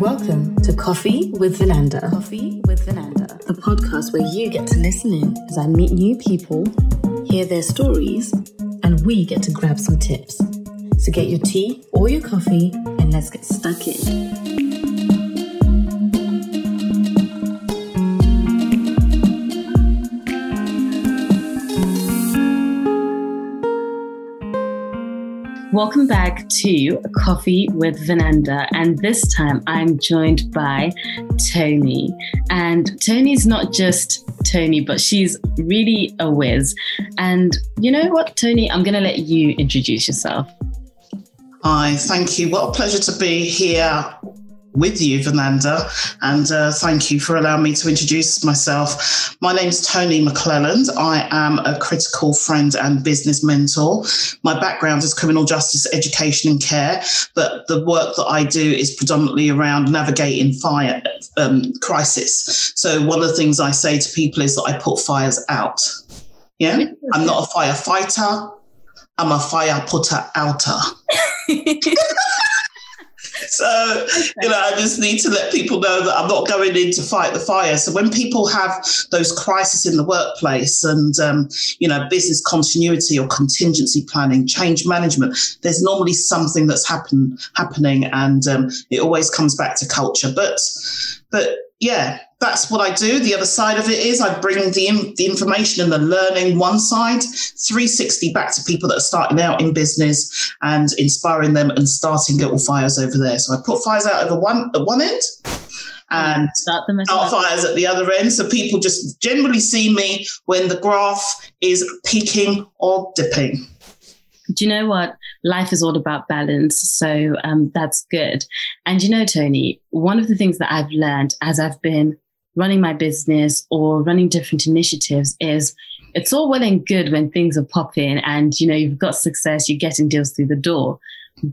Welcome to Coffee with Vananda. Coffee with Vananda, the podcast where you get to listen in as I meet new people, hear their stories, and we get to grab some tips. So get your tea or your coffee and let's get stuck in. Welcome back to Coffee with Vananda. And this time I'm joined by Tony. And Tony's not just Tony, but she's really a whiz. And you know what, Tony? I'm going to let you introduce yourself. Hi, thank you. What a pleasure to be here with you, Vananda, and uh, thank you for allowing me to introduce myself. My name is Tony McClelland. I am a critical friend and business mentor. My background is criminal justice education and care, but the work that I do is predominantly around navigating fire um, crisis. So one of the things I say to people is that I put fires out. Yeah, I'm not a firefighter. I'm a fire putter outer. so you know i just need to let people know that i'm not going in to fight the fire. So when people have those crises in the workplace and um, you know business continuity or contingency planning change management there's normally something that's happen, happening and um, it always comes back to culture. But but yeah, that's what I do. The other side of it is I bring the, the information and the learning one side, 360 back to people that are starting out in business and inspiring them and starting little fires over there. So I put fires out over one at one end and start, them start fires at the other end. So people just generally see me when the graph is peaking or dipping do you know what? Life is all about balance. So um, that's good. And you know, Tony, one of the things that I've learned as I've been running my business or running different initiatives is it's all well and good when things are popping and you know you've got success, you're getting deals through the door.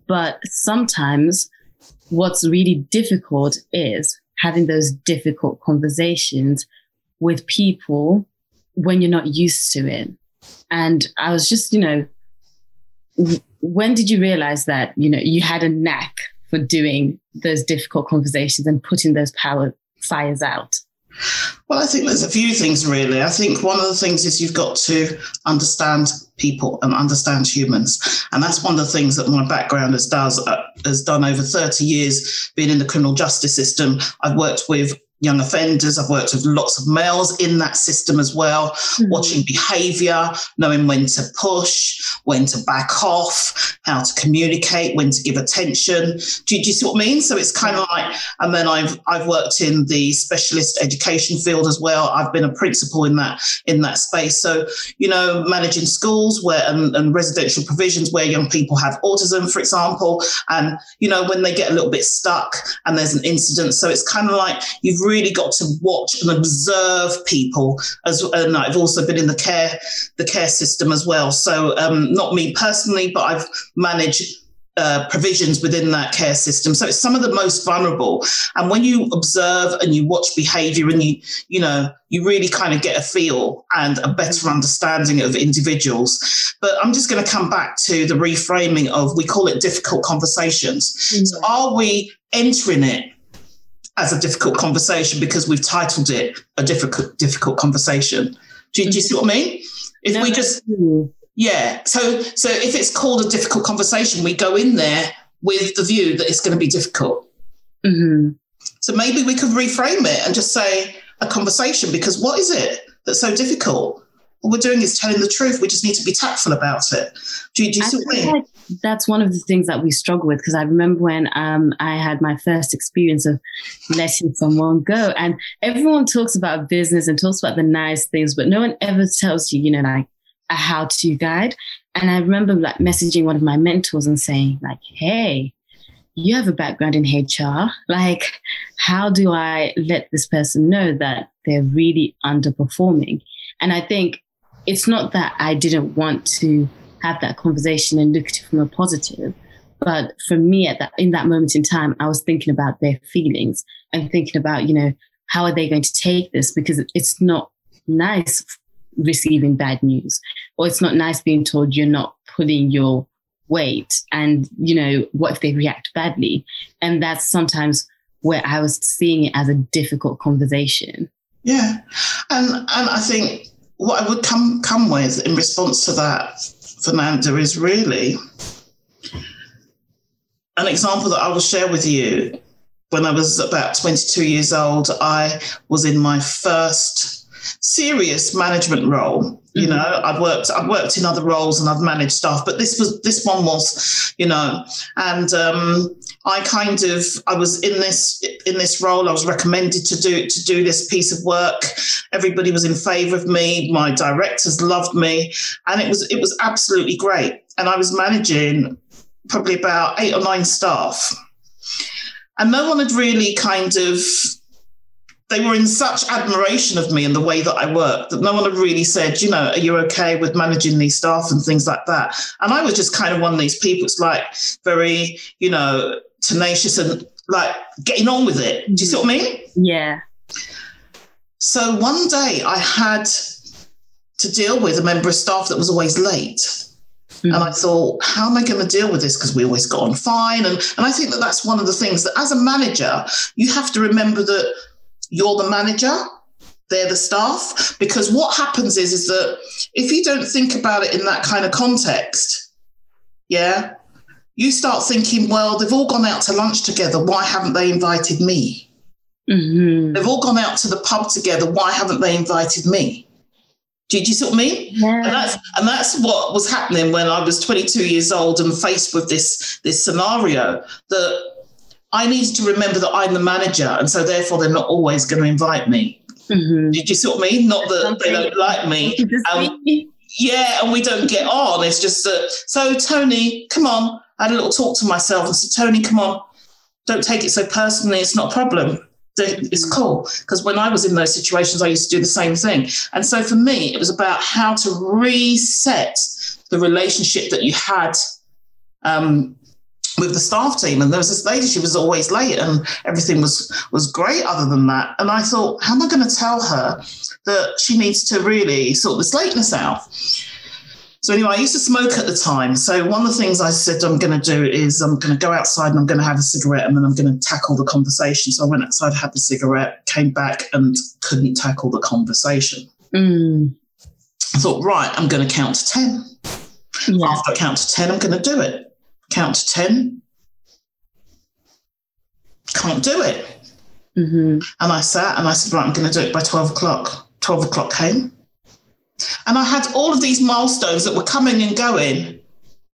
But sometimes what's really difficult is having those difficult conversations with people when you're not used to it. And I was just, you know, when did you realize that you know you had a knack for doing those difficult conversations and putting those power fires out well, I think there's a few things really. I think one of the things is you've got to understand people and understand humans, and that's one of the things that my background has does uh, has done over 30 years being in the criminal justice system. I've worked with young offenders. I've worked with lots of males in that system as well, mm-hmm. watching behavior, knowing when to push, when to back off, how to communicate, when to give attention. Do, do you see what I mean? So it's kind of like, and then I've I've worked in the specialist education field as well. I've been a principal in that in that space. So you know, managing schools where and, and residential provisions where young people have autism, for example, and you know when they get a little bit stuck and there's an incident. So it's kind of like you've really got to watch and observe people as and I've also been in the care the care system as well. So um, not me personally, but I've managed uh, provisions within that care system. So it's some of the most vulnerable. And when you observe and you watch behavior and you, you know, you really kind of get a feel and a better understanding of individuals. But I'm just going to come back to the reframing of, we call it difficult conversations. Mm-hmm. So are we entering it as a difficult conversation because we've titled it a difficult difficult conversation. Do, do you see what I mean? If no, we just yeah, so so if it's called a difficult conversation, we go in there with the view that it's going to be difficult. Mm-hmm. So maybe we could reframe it and just say a conversation because what is it that's so difficult? What we're doing is telling the truth. We just need to be tactful about it. Do, do you see what I mean? that's one of the things that we struggle with because I remember when um, I had my first experience of letting someone go, and everyone talks about business and talks about the nice things, but no one ever tells you, you know, like a how-to guide. And I remember like messaging one of my mentors and saying, like, "Hey, you have a background in HR. Like, how do I let this person know that they're really underperforming?" And I think it's not that I didn't want to have that conversation and look at it from a positive. But for me, at that in that moment in time, I was thinking about their feelings and thinking about, you know, how are they going to take this? Because it's not nice receiving bad news, or it's not nice being told you're not pulling your weight. And, you know, what if they react badly? And that's sometimes where I was seeing it as a difficult conversation. Yeah. And and I think what I would come come with in response to that, Fernanda, is really an example that I will share with you. When I was about 22 years old, I was in my first serious management role. You mm-hmm. know, I've worked I've worked in other roles and I've managed staff, but this was this one was, you know, and um, I kind of I was in this in this role. I was recommended to do to do this piece of work. Everybody was in favour of me. My directors loved me, and it was it was absolutely great. And I was managing probably about eight or nine staff, and no one had really kind of they were in such admiration of me and the way that I worked that no one had really said, you know, are you okay with managing these staff and things like that? And I was just kind of one of these people. It's like very, you know, tenacious and like getting on with it. Do you see what I mean? Yeah. So one day I had to deal with a member of staff that was always late. Mm-hmm. And I thought, how am I going to deal with this? Because we always got on fine. And, and I think that that's one of the things that as a manager, you have to remember that you're the manager they're the staff because what happens is is that if you don't think about it in that kind of context yeah you start thinking well they've all gone out to lunch together why haven't they invited me mm-hmm. they've all gone out to the pub together why haven't they invited me do you, do you see what I mean? Yeah. And that's and that's what was happening when I was 22 years old and faced with this this scenario that I needed to remember that I'm the manager, and so therefore they're not always going to invite me. Mm-hmm. Did you see what I mean? Not that they don't like me. Um, yeah, and we don't get on. It's just that. So Tony, come on. I had a little talk to myself and said, Tony, come on. Don't take it so personally. It's not a problem. It's mm-hmm. cool. Because when I was in those situations, I used to do the same thing. And so for me, it was about how to reset the relationship that you had um, with the staff team and there was this lady she was always late and everything was was great other than that. And i thought how am i going to tell her that she needs to really sort this lateness out? So anyway i used to smoke at the time. So one of the things i said i'm going to do is i'm going to go outside and i'm going to have a cigarette and then i'm going to tackle the conversation. So i went outside had the cigarette came back and couldn't tackle the conversation. Mm. i thought right i'm going to count to 10 yeah. after i count to 10 i'm going to do it count to 10. Can't do it. Mm-hmm. And I sat and I said, right, I'm going to do it by 12 o'clock. 12 o'clock came. And I had all of these milestones that were coming and going,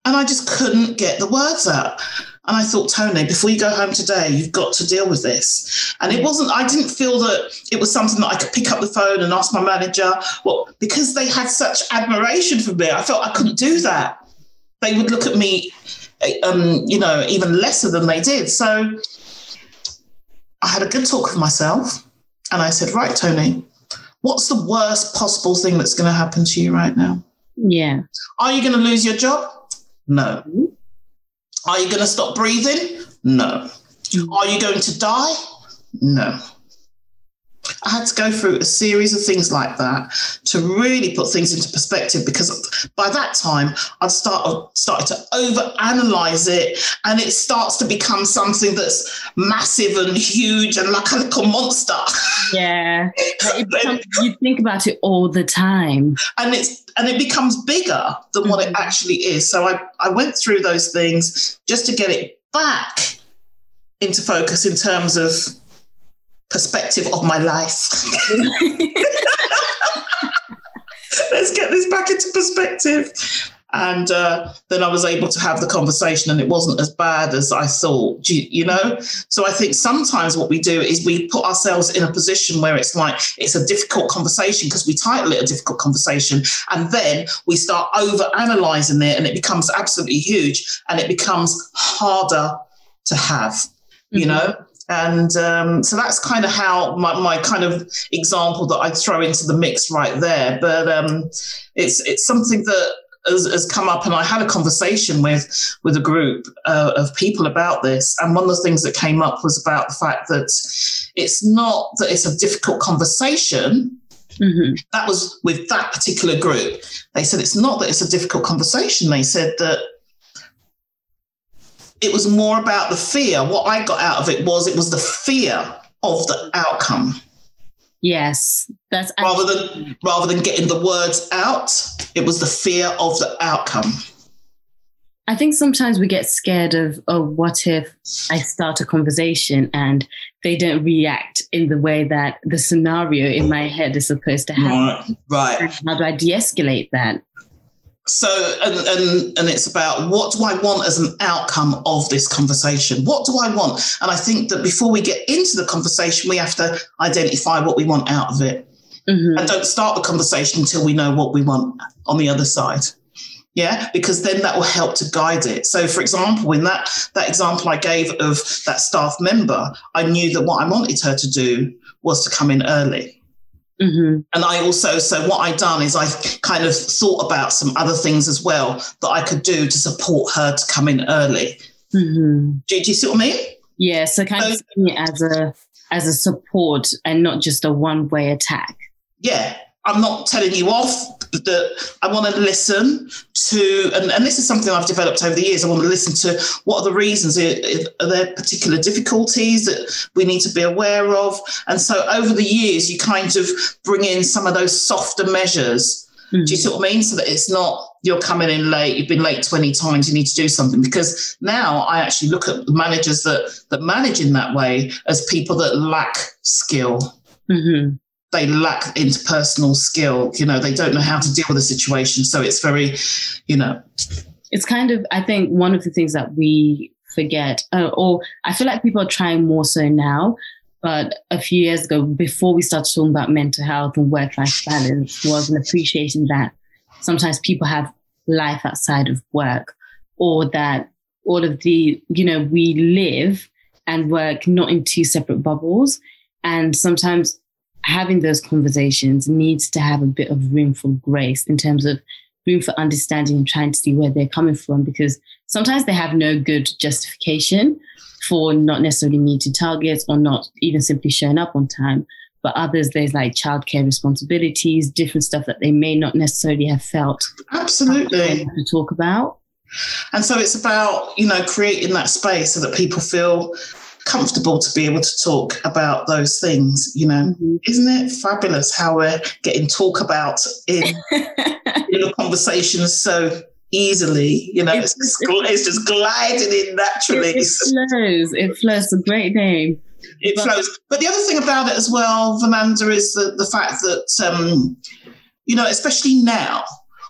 and I just couldn't get the words out. And I thought, Tony, before you go home today, you've got to deal with this. And it wasn't, I didn't feel that it was something that I could pick up the phone and ask my manager. Well, because they had such admiration for me, I felt I couldn't do that. They would look at me um, you know, even lesser than they did. So I had a good talk with myself and I said, right, Tony, what's the worst possible thing that's going to happen to you right now? Yeah. Are you going to lose your job? No. Are you going to stop breathing? No. Mm. Are you going to die? No. I had to go through a series of things like that to really put things into perspective because by that time I'd start, started to overanalyze it and it starts to become something that's massive and huge and like a little monster. Yeah. you think about it all the time. And it's and it becomes bigger than mm-hmm. what it mm-hmm. actually is. So I, I went through those things just to get it back into focus in terms of perspective of my life. Let's get this back into perspective. And uh, then I was able to have the conversation, and it wasn't as bad as I thought, you, you know? So I think sometimes what we do is we put ourselves in a position where it's like it's a difficult conversation because we title it a difficult conversation. And then we start over analyzing it, and it becomes absolutely huge and it becomes harder to have, mm-hmm. you know? And um, so that's kind of how my, my kind of example that I throw into the mix right there. But um, it's it's something that has, has, come up, and I had a conversation with with a group uh, of people about this. And one of the things that came up was about the fact that it's not that it's a difficult conversation. Mm-hmm. That was with that particular group. They said it's not that it's a difficult conversation. They said that it was more about the fear. What I got out of it was it was the fear of the outcome. Yes, that's rather than rather than getting the words out, it was the fear of the outcome. I think sometimes we get scared of, oh, what if I start a conversation and they don't react in the way that the scenario in my head is supposed to happen? Right. right. How do I de-escalate that? So, and, and, and it's about what do I want as an outcome of this conversation? What do I want? And I think that before we get into the conversation, we have to identify what we want out of it. Mm-hmm. And don't start the conversation until we know what we want on the other side. Yeah, because then that will help to guide it. So, for example, in that that example I gave of that staff member, I knew that what I wanted her to do was to come in early. Mm-hmm. And I also, so what I done is I kind of thought about some other things as well that I could do to support her to come in early. Mm-hmm. Do, do, you see what I mean? Yeah, so kind so, of seeing it as a as a support and not just a one way attack. Yeah, I'm not telling you off that I want to listen to, and, and this is something I've developed over the years. I want to listen to what are the reasons, are there particular difficulties that we need to be aware of? And so over the years, you kind of bring in some of those softer measures. Mm-hmm. Do you see what I mean? So that it's not you're coming in late, you've been late 20 times, you need to do something. Because now I actually look at the managers that that manage in that way as people that lack skill. Mm-hmm they lack interpersonal skill. You know, they don't know how to deal with a situation. So it's very, you know. It's kind of, I think, one of the things that we forget, uh, or I feel like people are trying more so now. But a few years ago, before we started talking about mental health and work life balance, was an appreciation that sometimes people have life outside of work, or that all of the, you know, we live and work not in two separate bubbles. And sometimes having those conversations needs to have a bit of room for grace in terms of room for understanding and trying to see where they're coming from because sometimes they have no good justification for not necessarily meeting targets or not even simply showing up on time. But others, there's like childcare responsibilities, different stuff that they may not necessarily have felt absolutely to talk about. And so it's about, you know, creating that space so that people feel comfortable to be able to talk about those things you know? Mm-hmm. isn't it fabulous how we're getting talk about in in a conversation so easily you know? It's, it's, just, it's just gliding in naturally. it, flows it flows a great name. It but, flows. But the other thing about it as well Vananda is the, the fact that um you know especially now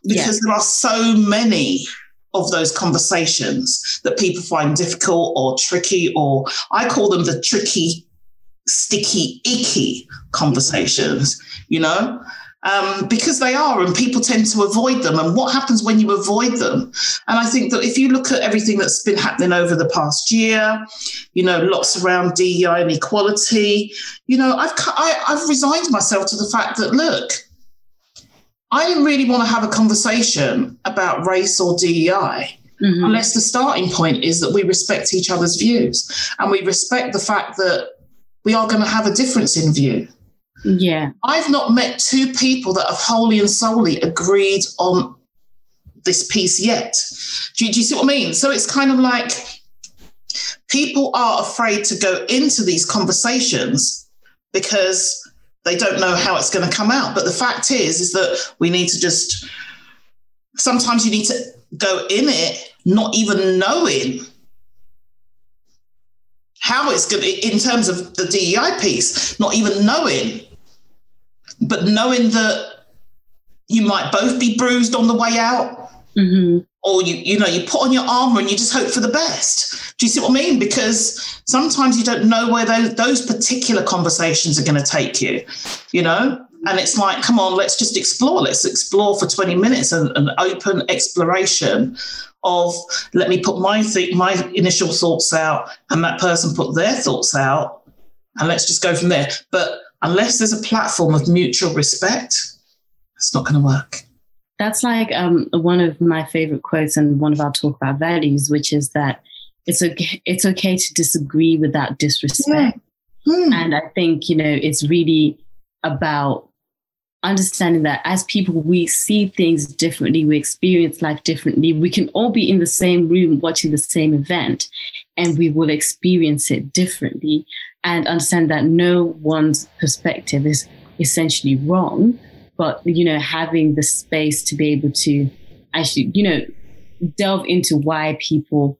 because yeah. there are so many of those conversations that people find difficult or tricky, or I call them the tricky, sticky, icky conversations, you know? Um, because they are, and people tend to avoid them. And what happens when you avoid them? And I think that if you look at everything that's been happening over the past year, you know, lots around DEI and equality, you know, I've I, I've resigned myself to the fact that look, I didn't really want to have a conversation about race or DEI. Mm-hmm. Unless the starting point is that we respect each other's views and we respect the fact that we are going to have a difference in view. Yeah. I've not met two people that have wholly and solely agreed on this piece yet. Do you, do you see what I mean? So it's kind of like people are afraid to go into these conversations because they don't know how it's going to come out. But the fact is, is that we need to just, sometimes you need to go in it, not even knowing how it's going to, in terms of the DEI piece, not even knowing, but knowing that you might both be bruised on the way out. Mm-hmm or you you know you put on your armor and you just hope for the best. Do you see what i mean? Because sometimes you don't know where those, those particular conversations are going to take you you know? And it's like come on let's just explore. Let's explore for 20 minutes an, an open exploration of let me put my th- my initial thoughts out and that person put their thoughts out and let's just go from there. But unless there's a platform of mutual respect it's not going to work that's like um, one of my favorite quotes and one of our talk about values, which is that it's okay, it's okay to disagree without disrespect. Yeah. Hmm. And I think, you know, it's really about understanding that as people, we see things differently, we experience life differently. We can all be in the same room watching the same event, and we will experience it differently and understand that no one's perspective is essentially wrong. But, you know, having the space to be able to actually, you know, delve into why people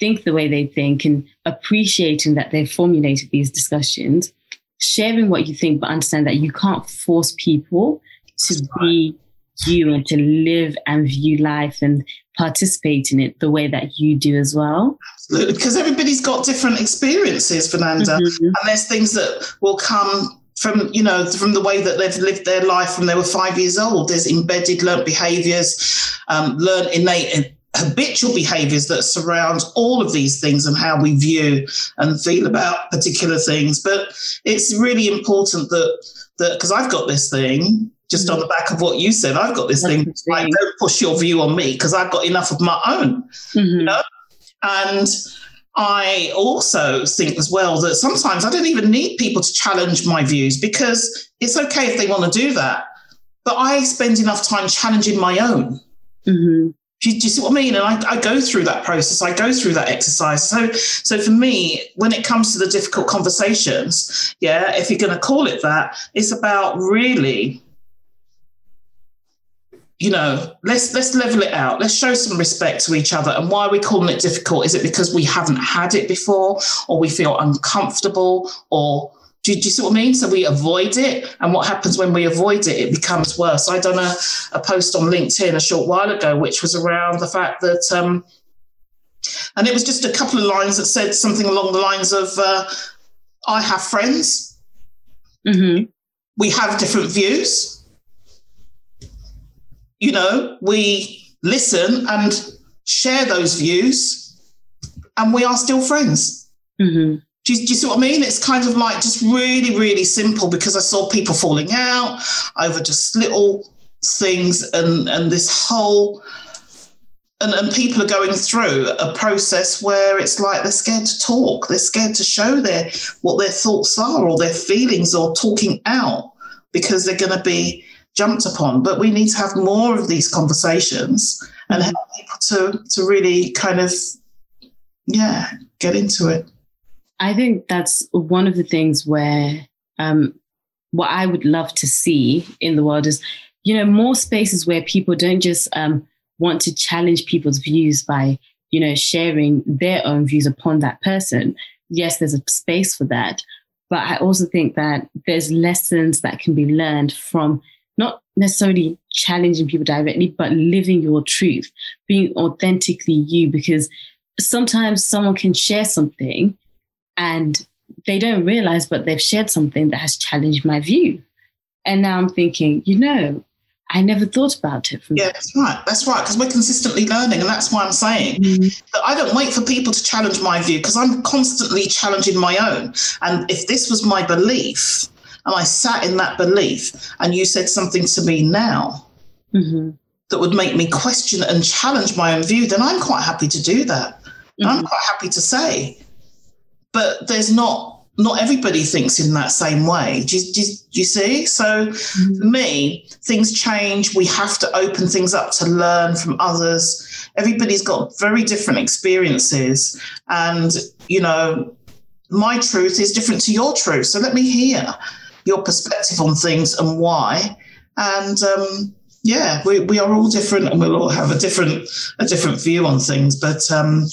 think the way they think and appreciating that they've formulated these discussions sharing what you think, but understand that you can't force people to be you and to live and view life and participate in it the way that you do as well. Absolutely, because everybody's got different experiences, Fernanda, mm-hmm. and there's things that will come from you know from the way that they've lived their life when they were five years old. There's embedded learnt behaviours, um, learned innate habitual behaviors that surround all of these things and how we view and feel about particular things. But it's really important that that because I've got this thing just on the back of what you said, I've got this That's thing. Like, don't push your view on me because I've got enough of my own. Mm-hmm. You know? And I also think as well that sometimes I don't even need people to challenge my views because it's okay if they want to do that. But I spend enough time challenging my own. Mm-hmm. Do you, do you, see what I mean? And I, I, go through that process. I go through that exercise. So, so for me, when it comes to the difficult conversations, yeah, if you're going to call it that, it's about really, you know, let's let's level it out. Let's show some respect to each other. And why are we calling it difficult? Is it because we haven't had it before, or we feel uncomfortable, or do you, do you, see what I mean? So we avoid it. And what happens when we avoid it? It becomes worse. I done a, a post on LinkedIn a short while ago, which was around the fact that, um, and it was just a couple of lines that said something along the lines of, uh, I have friends. Mm-hmm. We have different views. You know, we listen and share those views, and we are still friends. Mm-hmm. Do you, do you, see what I mean? It's kind of like just really, really simple because I saw people falling out over just little things and, and this whole and, and people are going through a process where it's like they're scared to talk, they're scared to show their what their thoughts are or their feelings or talking out because they're going to be jumped upon. But we need to have more of these conversations and help people to to really kind of yeah get into it. I think that's one of the things where um, what I would love to see in the world is, you know, more spaces where people don't just um, want to challenge people's views by, you know, sharing their own views upon that person. Yes, there's a space for that. But I also think that there's lessons that can be learned from not necessarily challenging people directly, but living your truth, being authentically you, because sometimes someone can share something and they don't realize, but they've shared something that has challenged my view. And now I'm thinking, you know, I never thought about it. yeah, that. that's right. That's right. Because we're consistently learning. And that's why I'm saying mm-hmm. that I don't wait for people to challenge my view because I'm constantly challenging my own. And if this was my belief and I sat in that belief and you said something to me now mm-hmm. that would make me question and challenge my own view, then I'm quite happy to do that. Mm-hmm. I'm quite happy to say, but there's not not everybody thinks in that same way. Do you, do you, do you see? So mm-hmm. for me, things change. We have to open things up to learn from others. Everybody's got very different experiences. And, you know, my truth is different to your truth. So let me hear your perspective on things and why. And um, yeah, we, we are all different and we'll all have a different a different view on things. But um,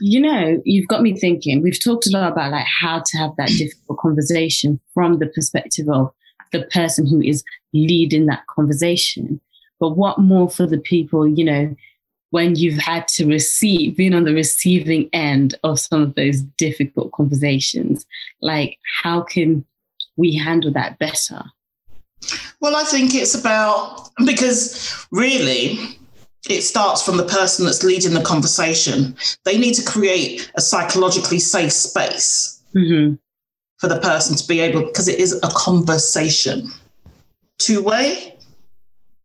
you know, you've got me thinking. We've talked a lot about like how to have that difficult conversation from the perspective of the person who is leading that conversation. But what more for the people, you know, when you've had to receive, being on the receiving end of some of those difficult conversations? Like, how can we handle that better? Well, I think it's about because really it starts from the person that's leading the conversation. They need to create a psychologically safe space mm-hmm. for the person to be able, because it is a conversation, two way.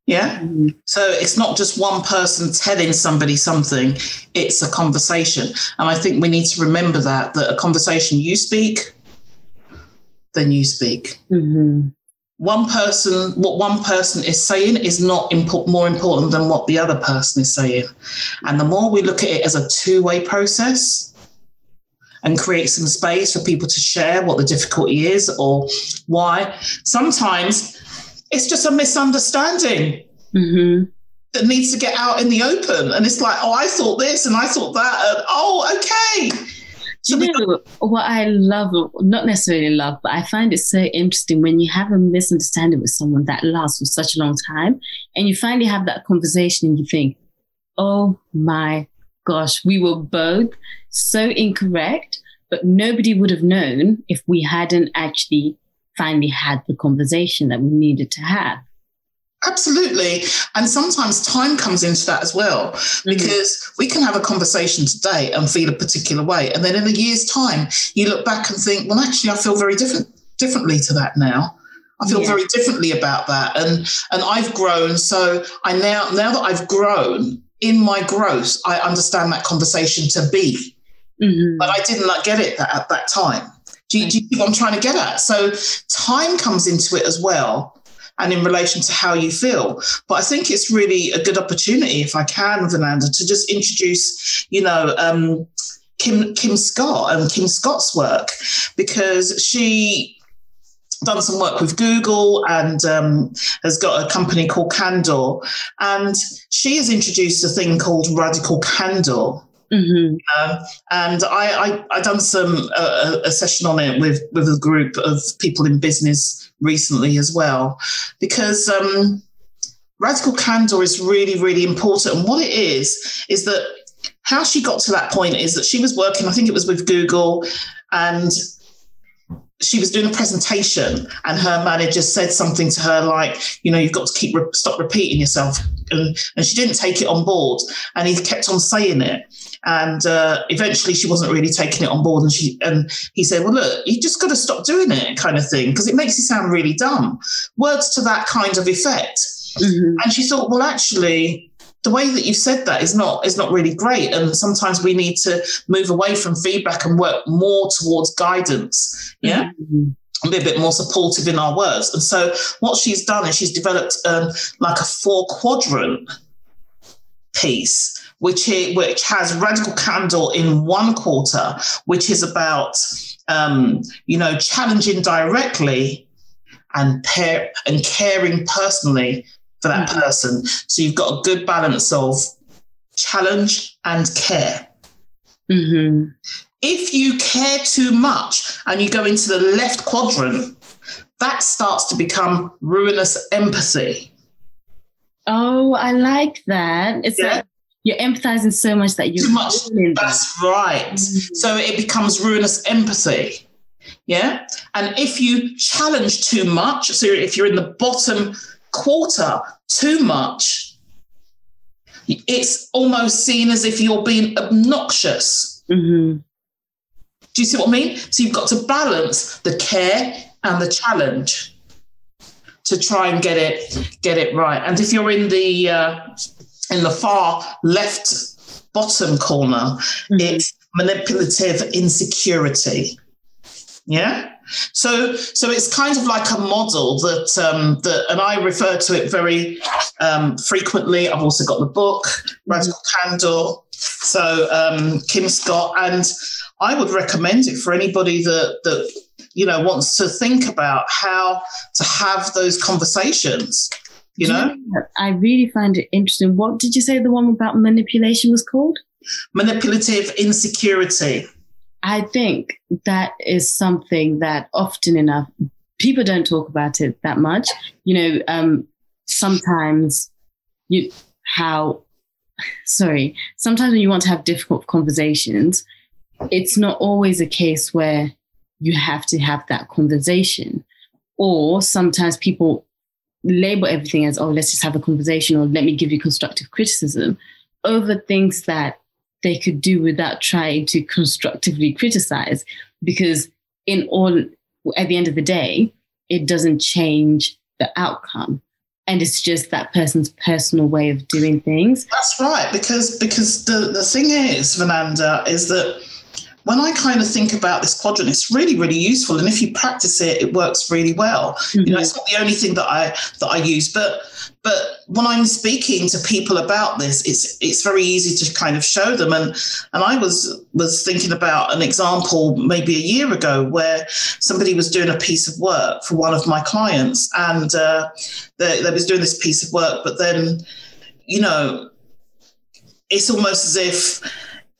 Yeah. Mm-hmm. So it's not just one person telling somebody something, it's a conversation. And I think we need to remember that, that a conversation you speak, then you speak. Mm-hmm. one person, what one person is saying is not impo- more important than what the other person is saying. And the more we look at it as a two way process and create some space for people to share what the difficulty is or why, sometimes it's just a misunderstanding. Mm-hmm. That needs to get out in the open. And it's like, oh, I thought this and I thought that. And oh, okay so you know what I love, not necessarily love, but I find it so interesting when you have a misunderstanding with someone that lasts for such a long time, and you finally have that conversation, and you think, "Oh my gosh, we were both so incorrect," but nobody would have known if we hadn't actually finally had the conversation that we needed to have. Absolutely. And sometimes time comes into that as well, mm-hmm. because mm-hmm. we can have a conversation today and feel a particular way. And then in a year's time, you look back and think, well, actually, I feel very different differently to that now. I feel yeah. very differently about that. And and I've grown. So I now now that I've grown in my growth, I understand that conversation to be. Mm-hmm. But I didn't like, get it that, at that time. Do you, do you what I'm trying to get at? So time comes into it as well and in relation to how you feel. But I think it's really a good opportunity, if I can, Vananda, to just introduce, you know, um, Kim Kim Scott and Kim Scott's work because she done some work with Google and um, has got a company called Candor, and she has introduced a thing called Radical Candor. Mm-hmm. Um, and I, I, I done some uh, a session on it with with a group of people in business recently as well, because um, radical candor is really really important. And what it is is that how she got to that point is that she was working. I think it was with Google, and she was doing a presentation and her manager said something to her like you know you've got to keep stop repeating yourself and, and she didn't take it on board and he kept on saying it and uh, eventually she wasn't really taking it on board and she and he said well look you just got to stop doing it kind of thing because it makes you sound really dumb. Words to that kind of effect. Mm-hmm. and she thought well actually the way that you said that is not is not really great and sometimes we need to move away from feedback and work more towards guidance yeah? Mm-hmm. and be a bit more supportive in our words. And so what she's done is she's developed um, like a four quadrant piece which is, which has radical candor in one quarter which is about um, you know challenging directly and pair and caring personally for that mm-hmm. person. So you've got a good balance of challenge and care. Mm-hmm. If you care too much and you go into the left quadrant, that starts to become ruinous empathy. Oh, I like that. It's yeah. like you're empathizing so much that you're too much. That's right. Mm-hmm. So it becomes ruinous empathy. Yeah. And if you challenge too much, so if you're in the bottom quarter too much, it's almost seen as if you're being obnoxious. Mm-hmm. Do you see what I mean? So you've got to balance the care and the challenge to try and get it get it right. And if you're in the uh, in the far left bottom corner, mm-hmm. it's manipulative insecurity. Yeah. So, so it's kind of like a model that um, that, and I refer to it very um, frequently. I've also got the book Radical Candor. So um, Kim Scott, and I would recommend it for anybody that that you know wants to think about how to have those conversations. You know, I really find it interesting. What did you say the one about manipulation was called? Manipulative insecurity. I think that is something that often enough people don't talk about it that much. You know, um, sometimes you how sorry, sometimes when you want to have difficult conversations, it's not always a case where you have to have that conversation. Or sometimes people label everything as, oh, let's just have a conversation or let me give you constructive criticism over things that they could do without trying to constructively criticize. Because in all at the end of the day it doesn't change the outcome. And it's just that person's personal way of doing things. That's right because because the the thing is vananda is that when I kind of think about this quadrant, it's really, really useful. And if you practice it, it works really well. Mm-hmm. You know, mm-hmm. it's not the only thing that I that I use, but but when I'm speaking to people about this, it's it's very easy to kind of show them. And and I was was thinking about an example maybe a year ago where somebody was doing a piece of work for one of my clients, and uh, they, they was doing this piece of work, but then, you know, it's almost as if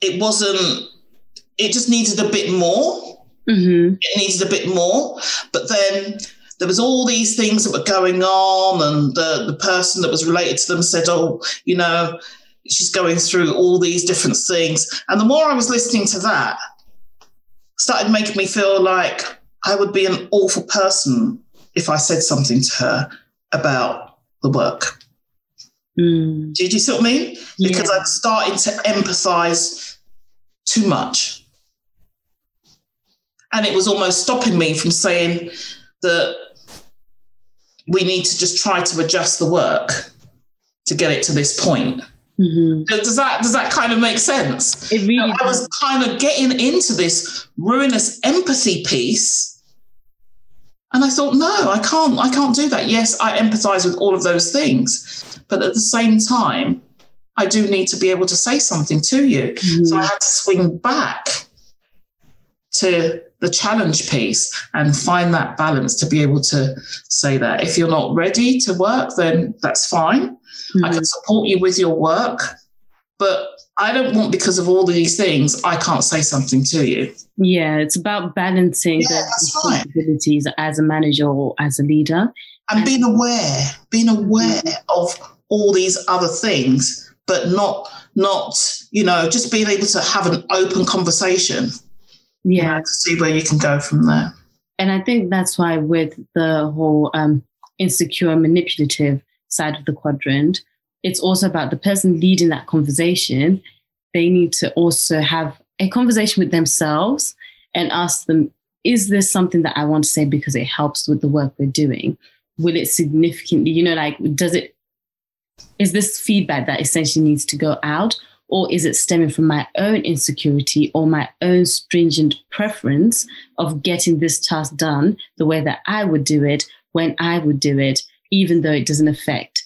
it wasn't it just needed a bit more. Mm-hmm. It needed a bit more. But then there was all these things that were going on, and the, the person that was related to them said, Oh, you know, she's going through all these different things. And the more I was listening to that, started making me feel like I would be an awful person if I said something to her about the work. Mm. Did you see what I mean? Because yeah. I'd started to empathize too much. And it was almost stopping me from saying that we need to just try to adjust the work to get it to this point. Mm-hmm. Does that does that kind of make sense? It really. I was kind of getting into this ruinous empathy piece, and I thought, no, I can't. I can't do that. Yes, I empathise with all of those things, but at the same time, I do need to be able to say something to you. Mm-hmm. So I had to swing back to the challenge piece and find that balance to be able to say that if you're not ready to work, then that's fine. Mm-hmm. I can support you with your work, but I don't want because of all these things, I can't say something to you. Yeah, it's about balancing yeah, the responsibilities right. as a manager or as a leader. And being aware, being aware of all these other things, but not not, you know, just being able to have an open conversation yeah. To see where you can go from there. And i think that's why with the whole um, insecure manipulative side of the quadrant it's also about the person leading that conversation. They need to also have a conversation with themselves and ask them is this something that i want to say because it helps with the work we're doing? Will it significantly you know like does it is this feedback that essentially needs to go out or is it stemming from my own insecurity or my own stringent preference of getting this task done the way that I would do it when I would do it, even though it doesn't affect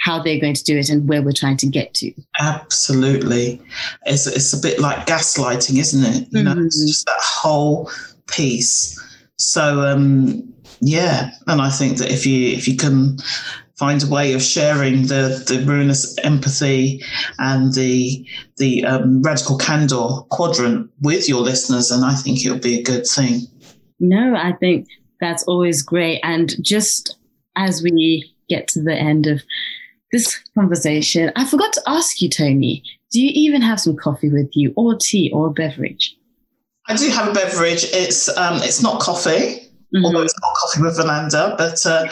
how they're going to do it and where we're trying to get to? Absolutely. It's, it's a bit like gaslighting, isn't it? You mm-hmm. know, it's just that whole piece. So, um, yeah, and I think that if you if you can find a way of sharing the, the ruinous empathy and the the um, radical candor quadrant with your listeners, and I think it'll be a good thing. No, I think that's always great. And just as we get to the end of this conversation, I forgot to ask you, Tony, do you even have some coffee with you, or tea, or a beverage? I do have a beverage. It's um, it's not coffee. Mm-hmm. Although it's not coffee with Vananda, but uh,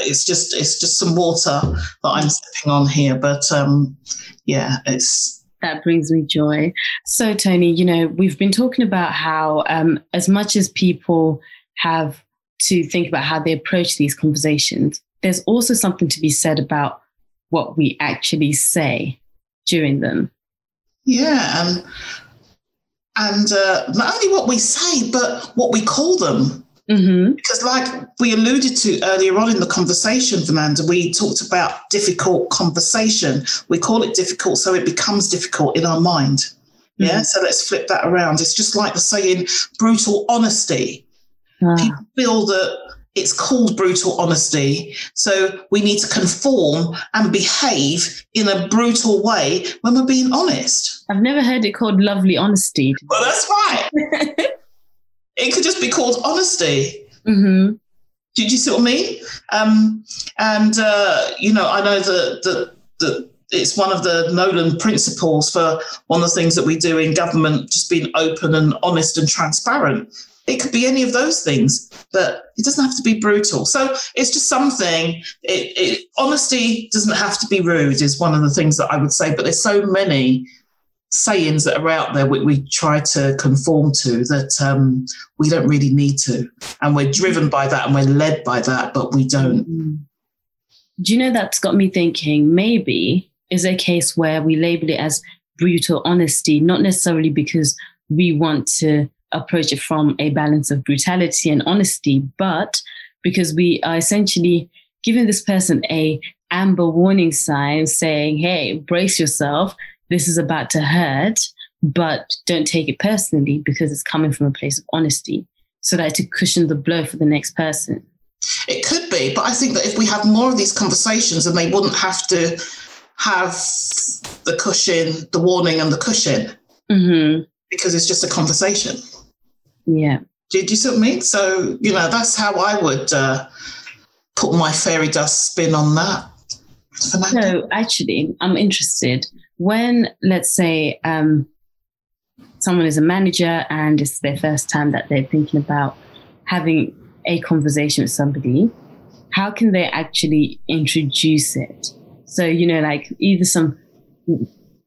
it's just it's just some water that I'm sipping on here. But um, yeah, it's that brings me joy. So, Tony, you know, we've been talking about how, um, as much as people have to think about how they approach these conversations, there's also something to be said about what we actually say during them. Yeah, and and uh, not only what we say, but what we call them. Mm-hmm. Because, like we alluded to earlier on in the conversation, Fernanda, we talked about difficult conversation. We call it difficult, so it becomes difficult in our mind. Mm-hmm. Yeah. So let's flip that around. It's just like the saying brutal honesty. Ah. People feel that it's called brutal honesty. So we need to conform and behave in a brutal way when we're being honest. I've never heard it called lovely honesty. Well, that's right. It could just be called honesty. Mm-hmm. Did you see what I mean? Um, and uh, you know, I know that that that it's one of the Nolan principles for one of the things that we do in government, just being open and honest and transparent. It could be any of those things, but it doesn't have to be brutal. So it's just something. It, it, honesty doesn't have to be rude. Is one of the things that I would say. But there's so many sayings that are out there we, we try to conform to that um, we don't really need to. And we're driven by that and we're led by that, but we don't. Do you know that's got me thinking maybe is a case where we label it as brutal honesty, not necessarily because we want to approach it from a balance of brutality and honesty, but because we are essentially giving this person a amber warning sign saying, hey, brace yourself, this is about to hurt, but don't take it personally because it's coming from a place of honesty so that to cushion the blow for the next person. It could be, but I think that if we have more of these conversations and they wouldn't have to have the cushion, the warning and the cushion, mm-hmm. because it's just a conversation. Yeah. Do, do, you see what I mean? So, you know, that's how I would uh, put my fairy dust spin on that. So, actually, I'm interested. When, let's say, um, someone is a manager and it's their first time that they're thinking about having a conversation with somebody, how can they actually introduce it? So, you know, like either some,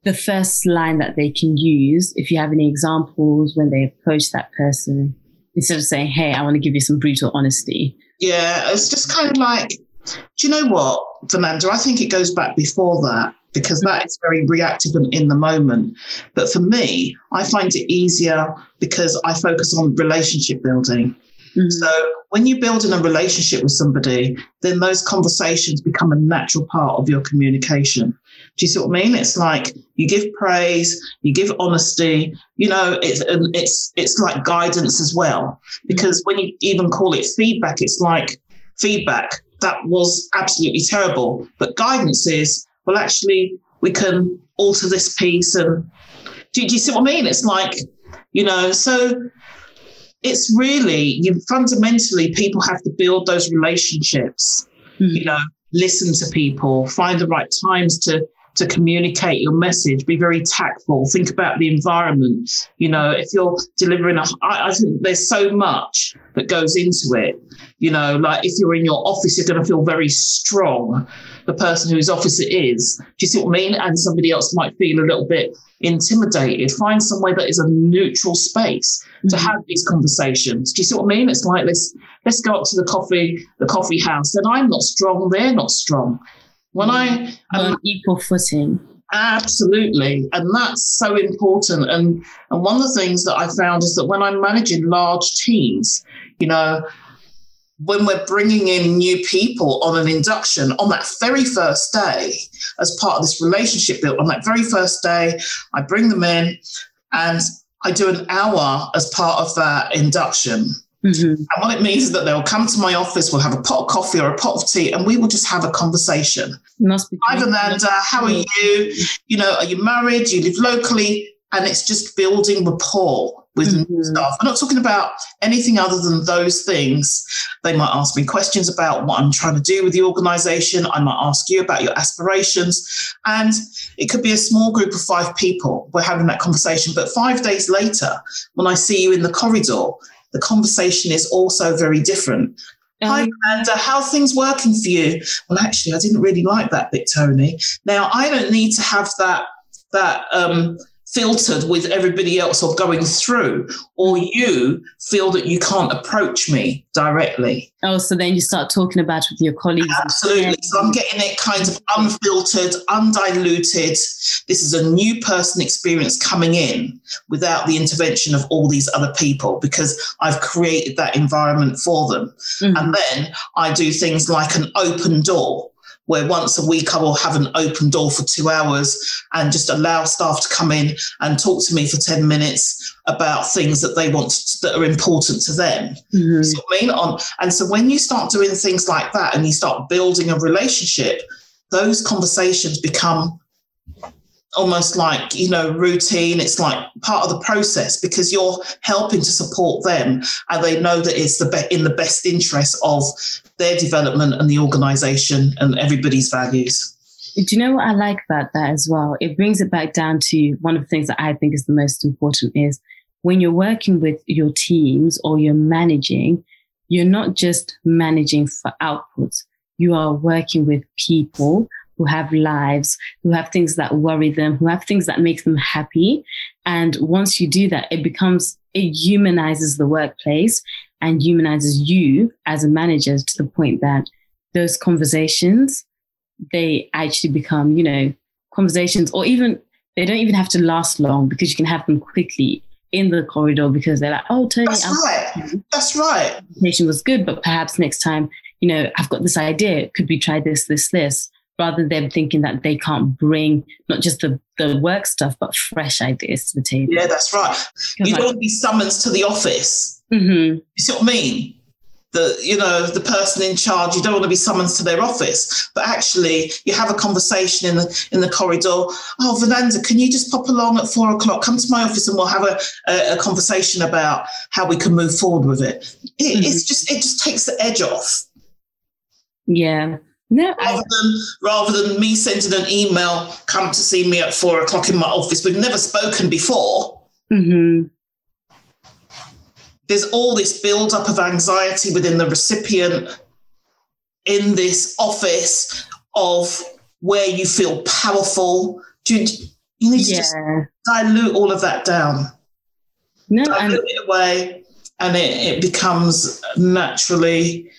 the first line that they can use, if you have any examples when they approach that person, instead of saying, Hey, I want to give you some brutal honesty. Yeah, it's just kind of like, do you know what, Fernanda? I think it goes back before that because that is very reactive and in the moment. But for me, I find it easier because I focus on relationship building. Mm-hmm. So when you build in a relationship with somebody, then those conversations become a natural part of your communication. Do you see what I mean? It's like you give praise, you give honesty. You know, it's it's it's like guidance as well. Because when you even call it feedback, it's like feedback that was absolutely terrible. But guidance is well, actually, we can alter this piece. And do, do you see what I mean? It's like, you know, so it's really, you fundamentally, people have to build those relationships, mm-hmm. you know, listen to people, find the right times to to communicate your message, be very tactful, think about the environment. You know, if you're delivering a, I, I think there's so much that goes into it. You know, like if you're in your office, you're going to feel very strong the person whose office it is. Do you see what I mean? And somebody else might feel a little bit intimidated. Find somewhere that is a neutral space mm-hmm. to have these conversations. Do you see what I mean? It's like let's let's go up to the coffee the coffee house. And I'm not strong. They're not strong. When I am on equal footing. Absolutely. And that's so important. And and one of the things that I found is that when I'm managing large teams, you know, when we're bringing in new people on an induction on that very first day, as part of this relationship built, on that very first day, I bring them in and I do an hour as part of that induction. Mm-hmm. And what it means is that they'll come to my office, we'll have a pot of coffee or a pot of tea, and we will just have a conversation. Must be. Uh, how are you? You know, are you married? Do you live locally? And it's just building rapport with mm-hmm. staff. I'm not talking about anything other than those things. They might ask me questions about what I'm trying to do with the organization. I might ask you about your aspirations. And it could be a small group of five people. We're having that conversation. But five days later, when I see you in the corridor, the conversation is also very different. Um, Hi, Amanda. How things working for you? Well, actually, I didn't really like that bit, Tony. Now, I don't need to have that that um, filtered with everybody else or going through, or you feel that you can't approach me directly. Oh, so then you start talking about it with your colleagues. Absolutely. So I'm getting it kind of unfiltered, undiluted. This is a new person experience coming in without the intervention of all these other people because I've created that environment for them. Mm-hmm. And then I do things like an open door where once a week I will have an open door for two hours and just allow staff to come in and talk to me for 10 minutes about things that they want to, that are important to them. Mm-hmm. So I mean? On, and so when you start doing things like that and you start building a relationship, those conversations become almost like you know routine. It's like part of the process because you're helping to support them and they know that it's the be- in the best interest of their development and the organization and everybody's values. Do you know what i like about that as well? It brings it back down to one of the things that i think is the most important is when you're working with your teams or you're managing you're not just managing for outputs. You are working with people who have lives, who have things that worry them, who have things that make them happy. And once you do that, it becomes, it humanizes the workplace and humanizes you as a manager to the point that those conversations, they actually become, you know, conversations or even, they don't even have to last long because you can have them quickly in the corridor because they're like, oh, Tony, that's right. That's right. Presentation was good, but perhaps next time, you know, I've got this idea. Could we try this, this, this? Rather than thinking that they can't bring not just the, the work stuff, but fresh ideas to the table. Yeah, that's right. You like, don't be summoned to the office. Mm-hmm. You see what I mean? the you know the person in charge you don't want to be summoned to their office but actually you have a conversation in the in the corridor oh Vananda can you just pop along at four o'clock come to my office and we'll have a, a, a conversation about how we can move forward with it, it mm-hmm. it's just it just takes the edge off yeah no, rather I- than rather than me sending an email, come to see me at four o'clock in my office. We've never spoken before. Mm-hmm there's all this build up of anxiety within the recipient in this office of where you feel powerful. You, you need to yeah. just dilute all of that down. No, dilute it away, and it, it becomes naturally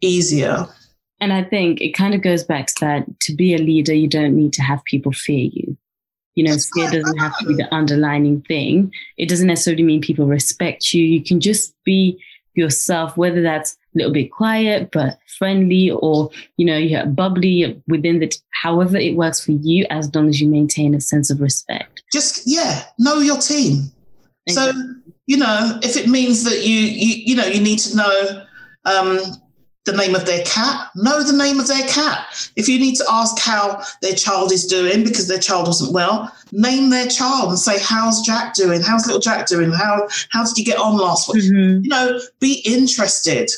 easier. And I think it kind of goes back to that to be a leader, you don't need to have people fear you. You know, fear doesn't have to be the underlining thing. It doesn't necessarily mean people respect you. You can just be yourself, whether that's a little bit quiet but friendly, or you know, you're bubbly within the. However, it works for you, as long as you maintain a sense of respect. Just yeah, know your team. So you know, if it means that you you you know you need to know um, the name of their cat, know the name of their cat. If you need to ask how their child is doing because their child wasn't well, name their child and say, How's Jack doing? How's little Jack doing? How how did you get on last week? Mm-hmm. You know, be interested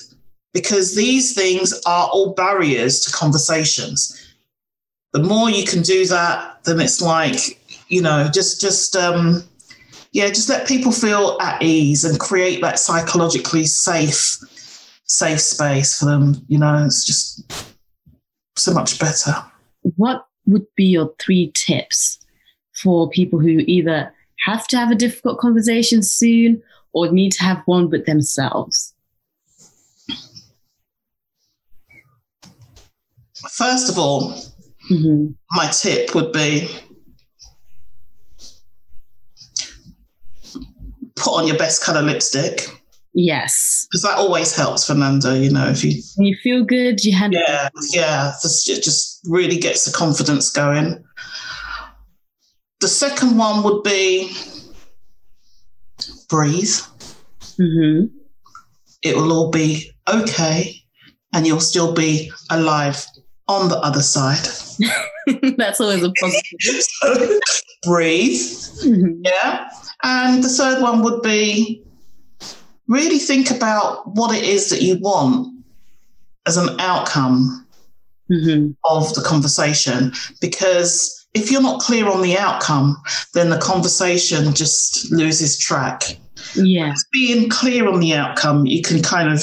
because these things are all barriers to conversations. The more you can do that, then it's like, you know, just just um yeah, just let people feel at ease and create that psychologically safe safe space for them. You know, it's just so much better. What would be your three tips for people who either have to have a difficult conversation soon or need to have one with themselves? First of all, mm-hmm. my tip would be put on your best color lipstick. Yes. Because that always helps, Fernanda, you know, if you you feel good, you handle Yeah, yeah. This just really gets the confidence going. The second one would be breathe. Mm-hmm. It will all be okay and you'll still be alive on the other side. That's always a positive. so, breathe. Mm-hmm. Yeah. And the third one would be really think about what it is that you want as an outcome mm-hmm. of the conversation. Because if you're not clear on the outcome, then the conversation just loses track. Yeah. Being clear on the outcome, you can kind of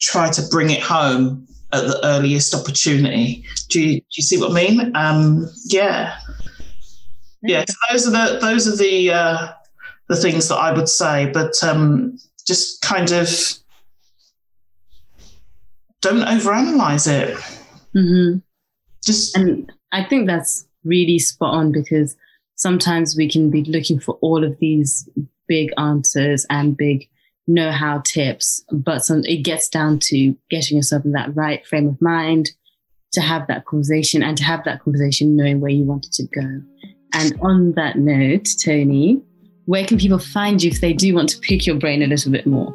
try to bring it home at the earliest opportunity. Do you, do you see what I mean? Um, yeah. Yeah, so those are the those are the uh, the things that I would say. But um, just kind of don't overanalyze it. Mm-hmm. Just and I think that's really spot on because sometimes we can be looking for all of these big answers and big know-how tips, but some, it gets down to getting yourself in that right frame of mind to have that conversation and to have that conversation knowing where you want it to go. And on that note, Tony, where can people find you if they do want to pick your brain a little bit more?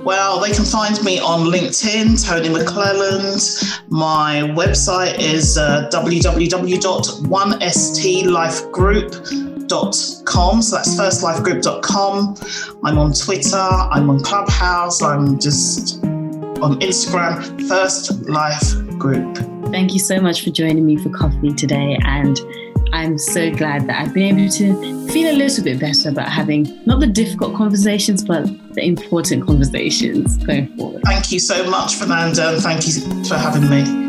Well, they can find me on LinkedIn, Tony McClelland. My website is uh, www.1stlifegroup.com. So that's firstlifegroup.com. I'm on Twitter, I'm on Clubhouse, I'm just on Instagram, First Life Group. Thank you so much for joining me for coffee today. And I'm so glad that I've been able to feel a little bit better about having not the difficult conversations, but the important conversations going forward. Thank you so much, Fernanda, and thank you for having me.